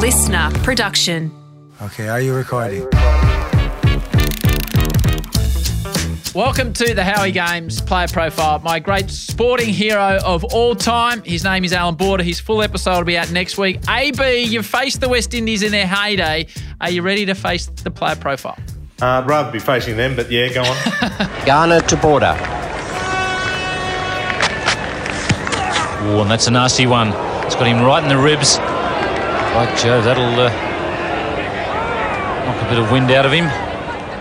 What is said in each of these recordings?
listener production. Okay, are you recording? Welcome to the Howie Games player profile. My great sporting hero of all time. His name is Allan Border. His full episode will be out next week. AB, you've faced the West Indies in their heyday. Are you ready to face the player profile? Uh, I'd rather be facing them, but yeah, go on. Garner to Border. Oh, and that's a nasty one. It's got him right in the ribs. By Joe, that'll uh, knock a bit of wind out of him.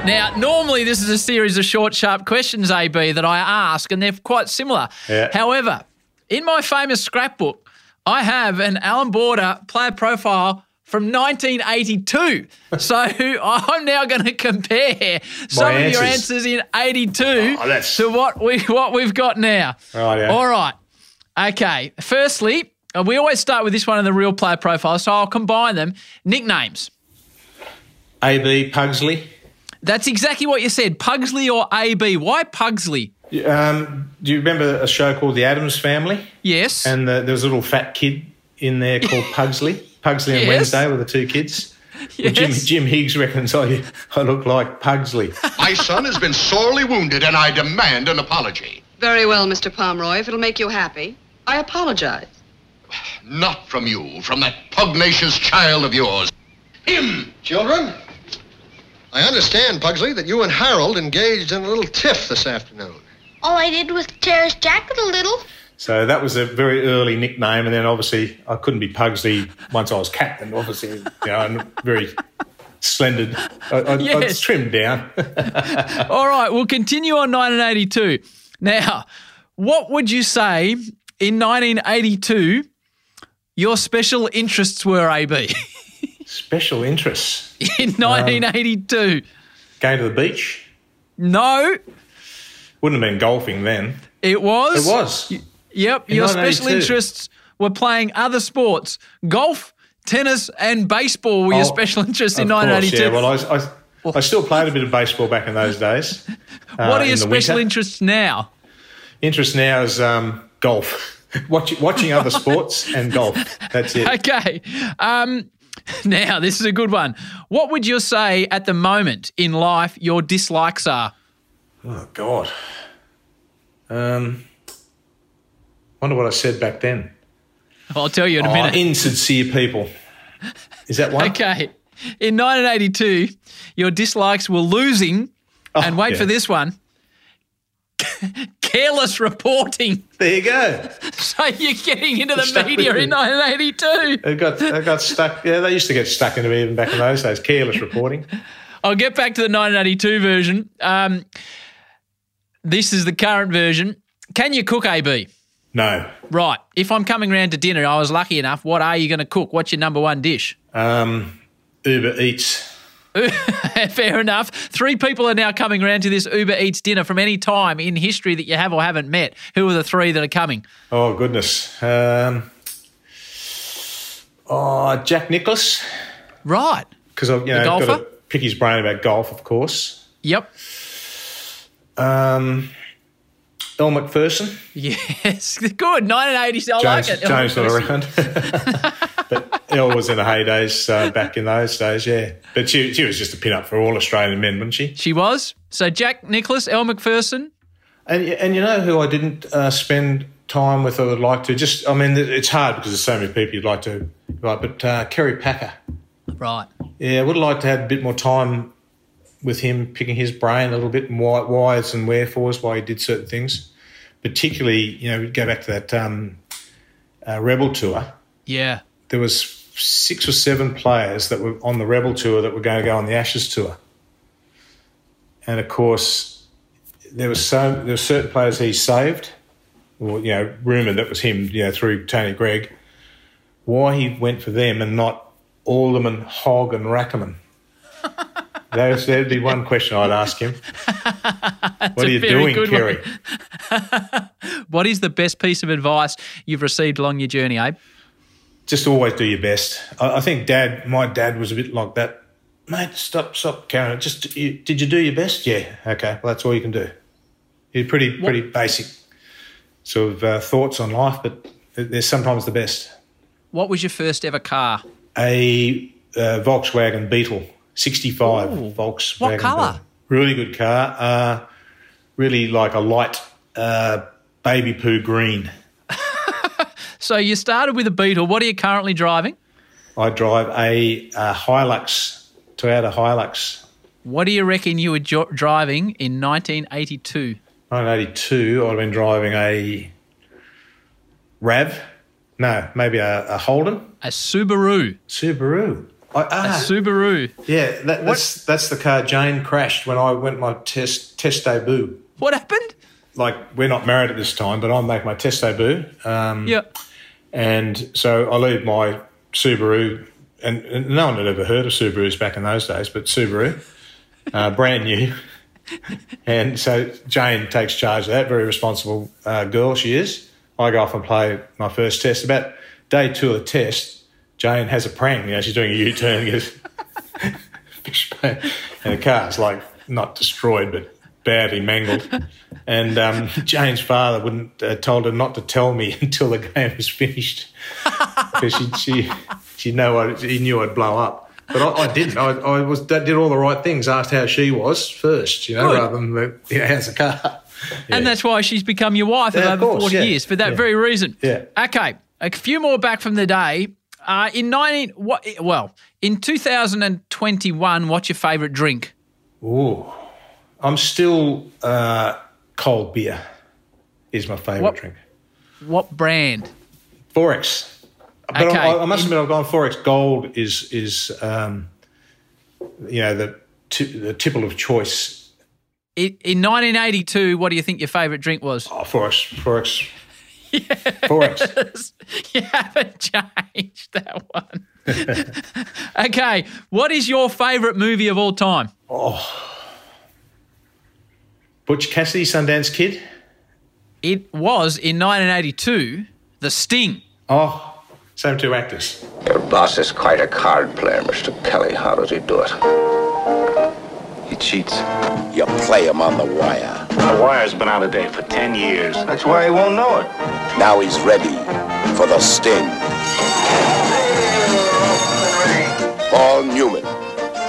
Now, normally this is a series of short, sharp questions, AB, that I ask, and they're quite similar. Yeah. However, in my famous scrapbook, I have an Allan Border player profile from 1982. so I'm now going to compare some of your answers. answers in 82 Oh, to what we what we've got now. Right, yeah. All right. Okay. Firstly, we always start with this one in the real player profile, so I'll combine them. Nicknames. AB Pugsley. That's exactly what you said. Pugsley or AB. Why Pugsley? Um, do you remember a show called The Addams Family? Yes. And the, there was a little fat kid in there called Pugsley. Pugsley and Yes. Wednesday were the two kids. Well, Jim, Jim Higgs reckons I, I look like Pugsley. My son has been sorely wounded, and I demand an apology. Very well, Mr. Pomeroy. If it'll make you happy, I apologize. Not from you, from that pugnacious child of yours. Him! Children, I understand, Pugsley, that you and Harold engaged in a little tiff this afternoon. All I did was tear his jacket a little. So that was a very early nickname, and then obviously I couldn't be Pugsley once I was captain. Obviously, you know, and very slender. I, I, I Yes. trimmed down. All right, we'll continue on 1982. Now, what would you say in 1982 your special interests were, AB? Special interests. in 1982? Going to the beach. no, Wouldn't have been golfing then. it was. It was. Yep, In your special interests were playing other sports golf, tennis, and baseball were your Oh, special interests in course, 1982. Yeah, well, I, I, I still played a bit of baseball back in those days. uh, what are your special winter. interests now? Interest now is um, golf. Watch, watching other sports and golf. That's it. Okay. Um, now, this is a good one. What would you say at the moment in life your dislikes are? Oh, God. Um, wonder what I said back then. I'll tell you in a Oh, minute. insincere people. Is that one? Okay. In 1982, your dislikes were losing, and wait Oh, yeah. for this one careless reporting. There you go. So you're getting into the media in 1982. It got, it got stuck. Yeah, they used to get stuck into me even back in those days. Careless reporting. I'll get back to the 1982 version. Um, this is the current version. Can you cook, AB? No. Right. If I'm coming round to dinner, I was lucky enough. What are you going to cook? What's your number one dish? Um, Uber Eats. Fair enough. Three people are now coming around to this Uber Eats dinner from any time in history that you have or haven't met. Who are the three that are coming? Oh, goodness. Um, oh, Jack Nicklaus. Right. Because I've you know, got to pick his brain about golf, of course. Yep. Um, Elle Macpherson. Yes. Good. 1980s. I James, like it. James not around. But Elle was in the heydays uh, back in those days, yeah. But she, she was just a pin-up for all Australian men, wasn't she? She was. So Jack Nicklaus, Elle Macpherson. And and you know who I didn't uh, spend time with? I would like to just. I mean, it's hard because there's so many people you'd like to. Right, but uh, Kerry Packer. Right. Yeah, I would like to have a bit more time with him, picking his brain a little bit, and why, whys and wherefores, why he did certain things. Particularly, you know, go back to that um, uh, Rebel tour. Yeah. There was six or seven players that were on the Rebel tour that were going to go on the Ashes tour, and of course, there was so there were certain players he saved, or you know, rumoured that was him, you know, through Tony Greig. Why he went for them and not Alderman, Hogg, and Rackemann? Those, that'd be one question I'd ask him. what are you doing, Kerry? What is the best piece of advice you've received along your journey, Abe? Just always do your best. I, I think Dad, my dad, was a bit like that. Mate, stop, stop, Karen. Just you, did you do your best? Yeah. Okay. Well, that's all you can do. You're pretty, pretty basic sort of uh, thoughts on life, but they're sometimes the best. What was your first ever car? a uh, Volkswagen Beetle, 65 Volkswagen. What colour? Really good car. Uh, really like a light uh, baby poo green. So you started with a Beetle. What are you currently driving? I drive a, a Hilux, Toyota Hilux. What do you reckon you were jo- driving in 1982? 1982, I'd have been driving a Rav. No, maybe a, a Holden. A Subaru. Subaru. I, A ah, Subaru. yeah, that, that's that's the car Jane crashed when I went my test test debut. What happened? Like we're not married at this time, but I make my test debut. Um, Yeah. And so I leave my Subaru, and, and no one had ever heard of Subarus back in those days, but Subaru, uh, brand new. And so Jane takes charge of that, very responsible uh, girl she is. I go off and play my first test. About day two of the test, Jane has a prank. You know, she's doing a U turn, and the car's like not destroyed, but badly mangled. And um, Jane's father wouldn't uh, told her not to tell me until the game was finished because she she she know I, he knew I'd blow up. But I, I didn't. I, I was did all the right things. Asked how she was first, you know, Good. rather than the, you know, how's the car. And that's why she's become your wife Yeah, over course, 40 yeah. years for that Yeah. very reason. Yeah. Okay. A few more back from the day. Uh, in 19, what, well, in 2021, what's your favourite drink? Ooh, I'm still uh, cold beer is my favourite What- drink. What brand? XXXX. But Okay. I, I must admit, I've gone XXXX Gold is is um, you know the t- the tipple of choice. In, in 1982, what do you think your favourite drink was? Oh, XXXX, XXXX, XXXX. you haven't changed that one. okay. What is your favourite movie of all time? Butch Cassidy, Sundance Kid. It was in 1982, The Sting. Oh, same two actors. Your boss is quite a card player, Mr. Kelly. How does he do it? He cheats. You play him on the wire. The wire's been out of date for 10 years. That's why he won't know it. Now he's ready for the sting. Paul Newman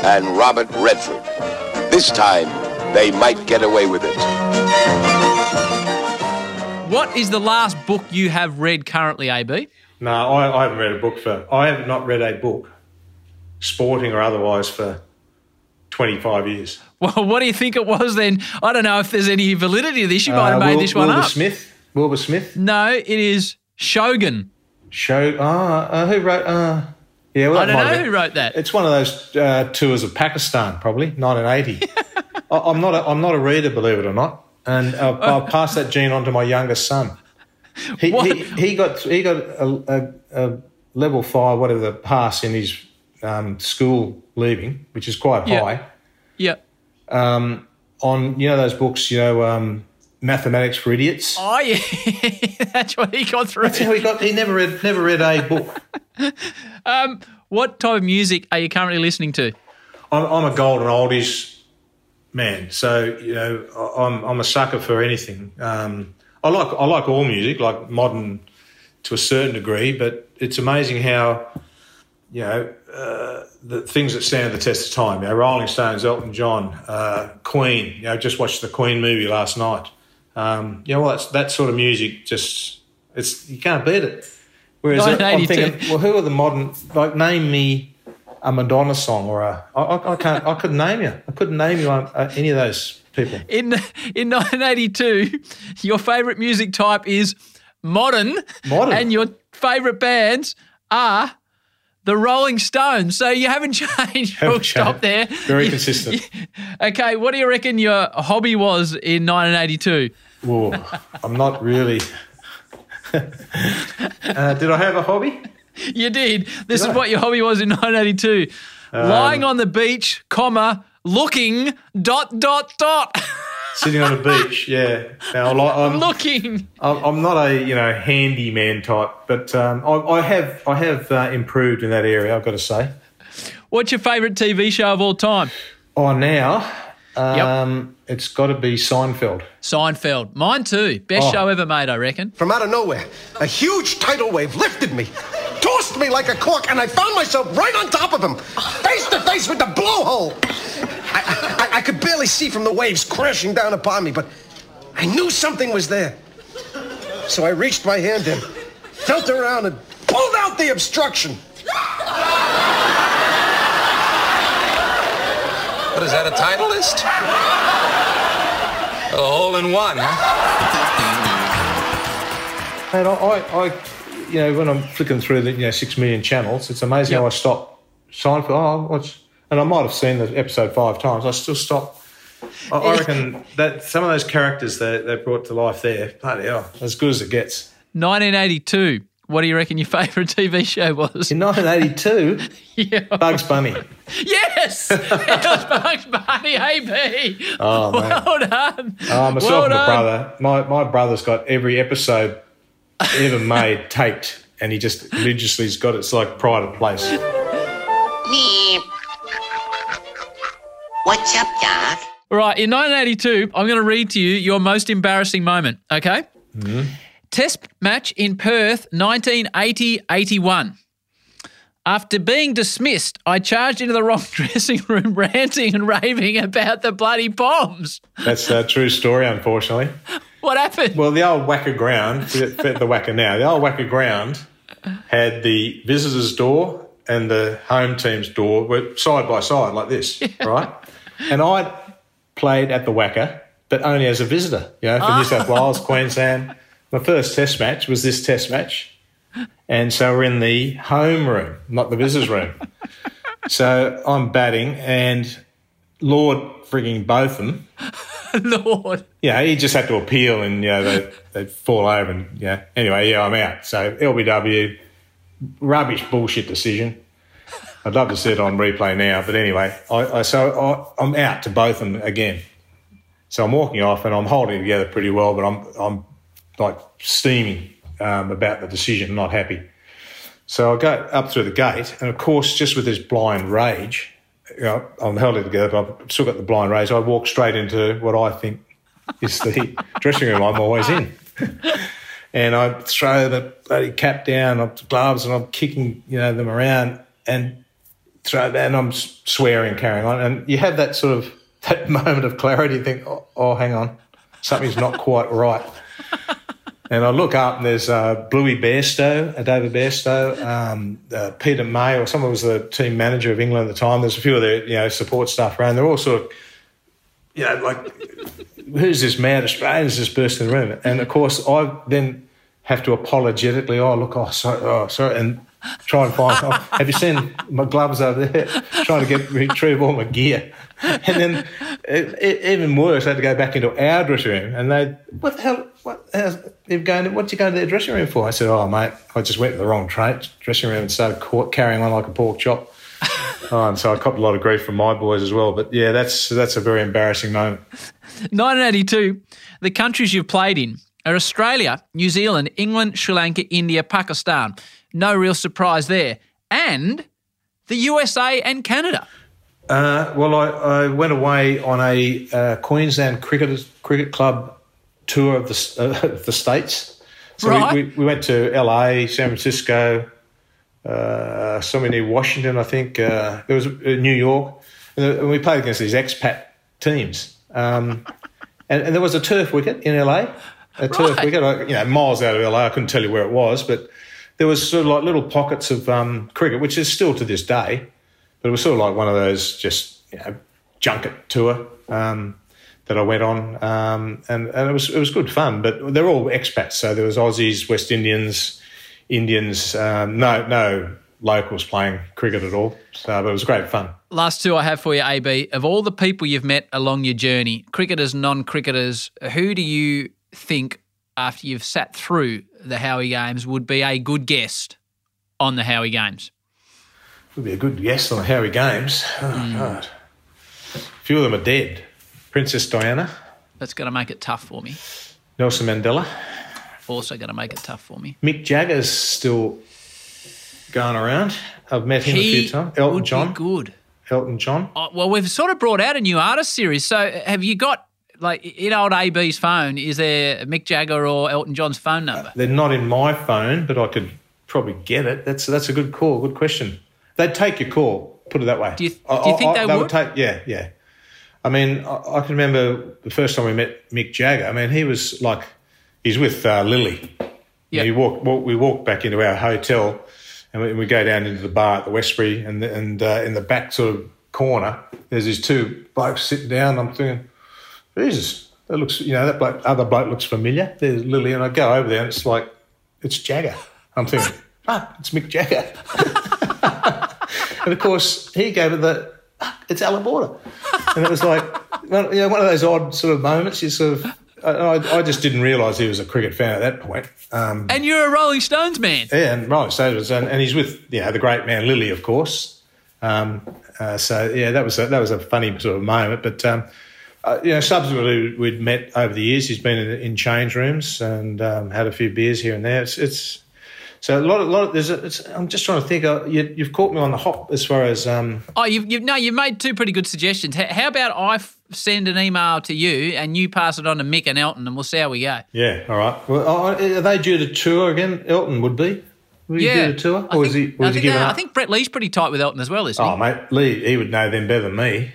and Robert Redford. This time, they might get away with it. What is the last book you have read currently, AB? No, I, I haven't read a book for. I have not read a book, sporting or otherwise, for twenty five years. Well, what do you think it was then? I don't know if there's any validity to this. You might have Uh, made Wil- this one Wilbur up. Smith. Wilbur Smith. No, it is Shogun. Show. Ah, uh, who wrote? Uh, yeah, well, I that don't know been- who wrote that. It's one of those uh, tours of Pakistan, probably 1980. I'm not. A, I'm not a reader, believe it or not, and uh, I'll pass that gene on to my youngest son. He, he, he got he got a, a, a level five, whatever, the pass in his um, school leaving, which is quite Yeah. high. Yeah. Um, on you know those books, you know, um, mathematics for idiots. Oh, yeah. That's what he got through. That's how he got. He never read never read a book. Um, what type of music are you currently listening to? I'm, I'm a golden oldies man, so you know I'm I'm a sucker for anything. Um, I like I like all music, like modern to a certain degree, but it's amazing how you know uh, the things that stand the test of time. You know, Rolling Stones, Elton John, uh, Queen. You know, just watched the Queen movie last night. Um, you know, well, that's, that sort of music just it's you can't beat it. Whereas I'm thinking, well, who are the modern? Like, name me a Madonna song or a. I, I, can't. I couldn't name you. I couldn't name you uh, any of those people. In in 1982, your favourite music type is modern, Modern. and your favourite bands are the Rolling Stones. So you haven't changed. Haven't stop there. Very You- consistent. Okay, what do you reckon your hobby was in 1982? Whoa, I'm not really. uh, did I have a hobby? You did. This is I? what your hobby was in 1982. Um, Lying on the beach, comma, looking, dot, dot, dot. Sitting on a beach, yeah. Now, like, I'm, looking. I'm I'm not a you know handyman type, but um, I, I have I have uh, improved in that area. I've got to say. What's your favourite TV show of all time? Oh, now um, it's got to be Seinfeld. Seinfeld. Mine too. Best Oh. show ever made, I reckon. From out of nowhere, a huge tidal wave lifted me, tossed tossed me like a cork, and I found myself right on top of him, face to face with the blowhole. I, I, I could barely see from the waves crashing down upon me, but I knew something was there. So I reached my hand in, felt around, and pulled out the obstruction. What is that, a titleist? A hole in one, huh? And I, I, I, you know, when I'm flicking through the you know six million channels, it's amazing how I stop Seinfeld. Oh, what's and I might have seen the episode five times. I still stop. I, I reckon that some of those characters that they brought to life there, bloody hell, as good as it gets. 1982. What do you reckon your favourite TV show was? In 1982, yeah. Bugs Bunny. Yes, it was Bugs Bunny, AB. Oh, man. well done. Oh, myself well and my done. brother. My my brother's got every episode ever made taped, and he just religiously has got it. It's like pride of place. Me. What's up, Doc? All right, in 1982, I'm going to read to you your most embarrassing moment, okay? Hmm. Test match in Perth, 1980 81. After being dismissed, I charged into the wrong dressing room, ranting and raving about the bloody bombs. That's a true story, unfortunately. What happened? Well, the old WACA ground, the WACA now, the old WACA ground had the visitors' door and the home team's door were side by side like this, right? And I played at the WACA, but only as a visitor, you know, for New South ah. Wales, Queensland. My first test match was this test match. And so we're in the home room, not the visitors' room. So I'm batting, and Lord frigging Botham, Lord. yeah, he just had to appeal and, you know, they, they'd fall over and, yeah. Anyway, yeah, I'm out. So LBW, rubbish bullshit decision. I'd love to see it on replay now, but anyway, I, I so I, I'm out to both of them again. So I'm walking off and I'm holding it together pretty well, but I'm I'm like steaming um, about the decision, not happy. So I go up through the gate, and of course, just with this blind rage, you know, I'm held it together, but I've still got the blind rage. I walk straight into what I think is the dressing room I'm always in. and I throw the bloody cap down, I've gloves, and I'm kicking you know them around and throw and I'm swearing, carrying on, and you have that sort of that moment of clarity. You think, oh, oh hang on, something's not quite right. And I look up and there's uh, Bluey Bairstow, uh, David Bairstow, um, uh, Peter May, or someone was the team manager of England at the time. There's a few of their you know support staff around. They're all sort of, you know, like, who's this mad Australian who's just burst in the room? And of course, I then have to apologetically, oh look, oh sorry, oh sorry, and try and find. oh, have you seen my gloves over there? Trying to get retrieve all my gear, and then it, it, even worse, I had to go back into our dressing room, and they, what the hell? What how's, you're going? What you going to their dressing room for? I said, oh mate, I just went to the wrong tra- dressing room and started ca- carrying on like a pork chop. oh, and um, so I copped a lot of grief from my boys as well. But yeah, that's that's a very embarrassing moment. 1982, the countries you've played in are Australia, New Zealand, England, Sri Lanka, India, Pakistan. No real surprise there. And the USA and Canada. Uh, well, I, I went away on a uh, Queensland cricket cricket club tour of the uh, the states. So Right. we, we, we went to LA, San Francisco, uh, somewhere near Washington, I think. Uh, there was uh, New York, and, uh, we played against these expat teams. Um, and, and there was a turf wicket in LA, a turf wicket, you know, miles out of LA. I couldn't tell you where it was, but there was sort of like little pockets of um, cricket, which is still to this day. But it was sort of like one of those just you know junket tour um, that I went on, um, and and it was it was good fun. But they're all expats, so there was Aussies, West Indians, Indians, um, no no locals playing cricket at all. So but it was great fun. Last two I have for you, AB. Of all the people you've met along your journey, cricketers, non cricketers, who do you think, after you've sat through the Howie Games, would be a good guest on the Howie Games? Would be a good guest on the Howie Games. Oh hmm. God, a few of them are dead. Princess Diana, That's going to make it tough for me. Nelson Mandela, Also going to make it tough for me. Mick Jagger's still going around. I've met him a few times. Elton would John. be good. Elton John. Oh, well, we've sort of brought out a new artist series. So have you got, like, in old AB's phone, is there Mick Jagger or Elton John's phone number? They're not in my phone, but I could probably get it. That's that's a good call. Good question. They'd take your call. Put it that way. Do you- do you think they would? take? Yeah, yeah. I mean, I, I can remember the first time we met Mick Jagger. I mean, he was like, he's with uh, Lillee. Yeah. We walk, walk, we walk back into our hotel, and we, we go down into the bar at the Westbury, and and uh, in the back sort of corner, there's these two blokes sitting down. I'm thinking, Jesus, that looks, you know, that bloke, other bloke looks familiar. There's Lillee, and I go over there, and it's like, it's Jagger. I'm thinking, ah, it's Mick Jagger. and of course, he gave it the, ah, it's Allan Border. And it was like, well, you know, one of those odd sort of moments. You sort of, I, I I just didn't realise he was a cricket fan at that point. Um, And you're a Rolling Stones man. yeah, and Rolling Stones, and, and he's with you know the great man Lillee, of course. Um, uh, so yeah, that was a, that was a funny sort of moment. But um, uh, you know, subsequently we'd met over the years. He's been in, in change rooms and um, had a few beers here and there. It's, it's so a lot, of, lot of there's. A, it's, I'm just trying to think. Uh, you, you've caught me on the hop as far as um, Oh, you've, you've no, you've made two pretty good suggestions. H- How about I f- send an email to you and you pass it on to Mick and Elton, and we'll see how we go. yeah. All right. Well, are are they due to tour again? Elton would be. Would he yeah, due tour, I or is think- he? I Was he think, giving they- up? I think Brett Lee's pretty tight with Elton as well, isn't Oh, he? mate, Lee, he would know them better than me.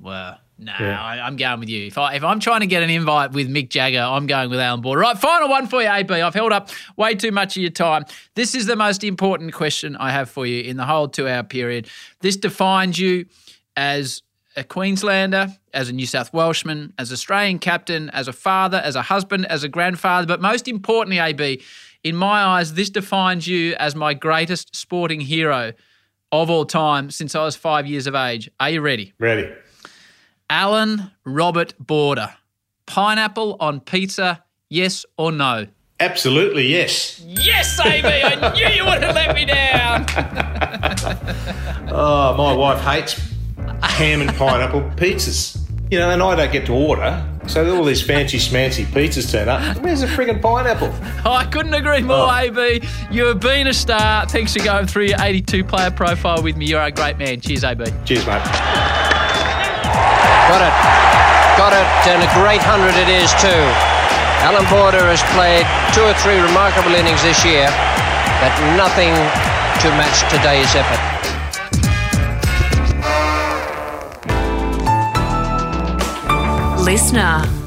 Well, no, Yeah. I, I'm going with you. If, I, if I'm trying to get an invite with Mick Jagger, I'm going with Allan Border. Right, final one for you, AB. I've held up way too much of your time. This is the most important question I have for you in the whole two hour period. This defines you as a Queenslander, as a New South Welshman, as Australian captain, as a father, as a husband, as a grandfather, but most importantly, AB, in my eyes, this defines you as my greatest sporting hero of all time since I was five years of age. Are you ready? Ready. Allan Robert Border. Pineapple on pizza, yes or no? Absolutely, yes. Yes, AB, I knew you wouldn't let me down. Oh, my wife hates ham and pineapple pizzas. You know, and I don't get to order. So all these fancy smancy pizzas turn up. Where's the friggin' pineapple? I couldn't agree more, Oh. AB. You have been a star. Thanks for going through your 82 player profile with me. You're a great man. Cheers, AB. Cheers, mate. Got it. Got it, and a great hundred it is too. Allan Border has played two or three remarkable innings this year, but nothing to match today's effort. Listener.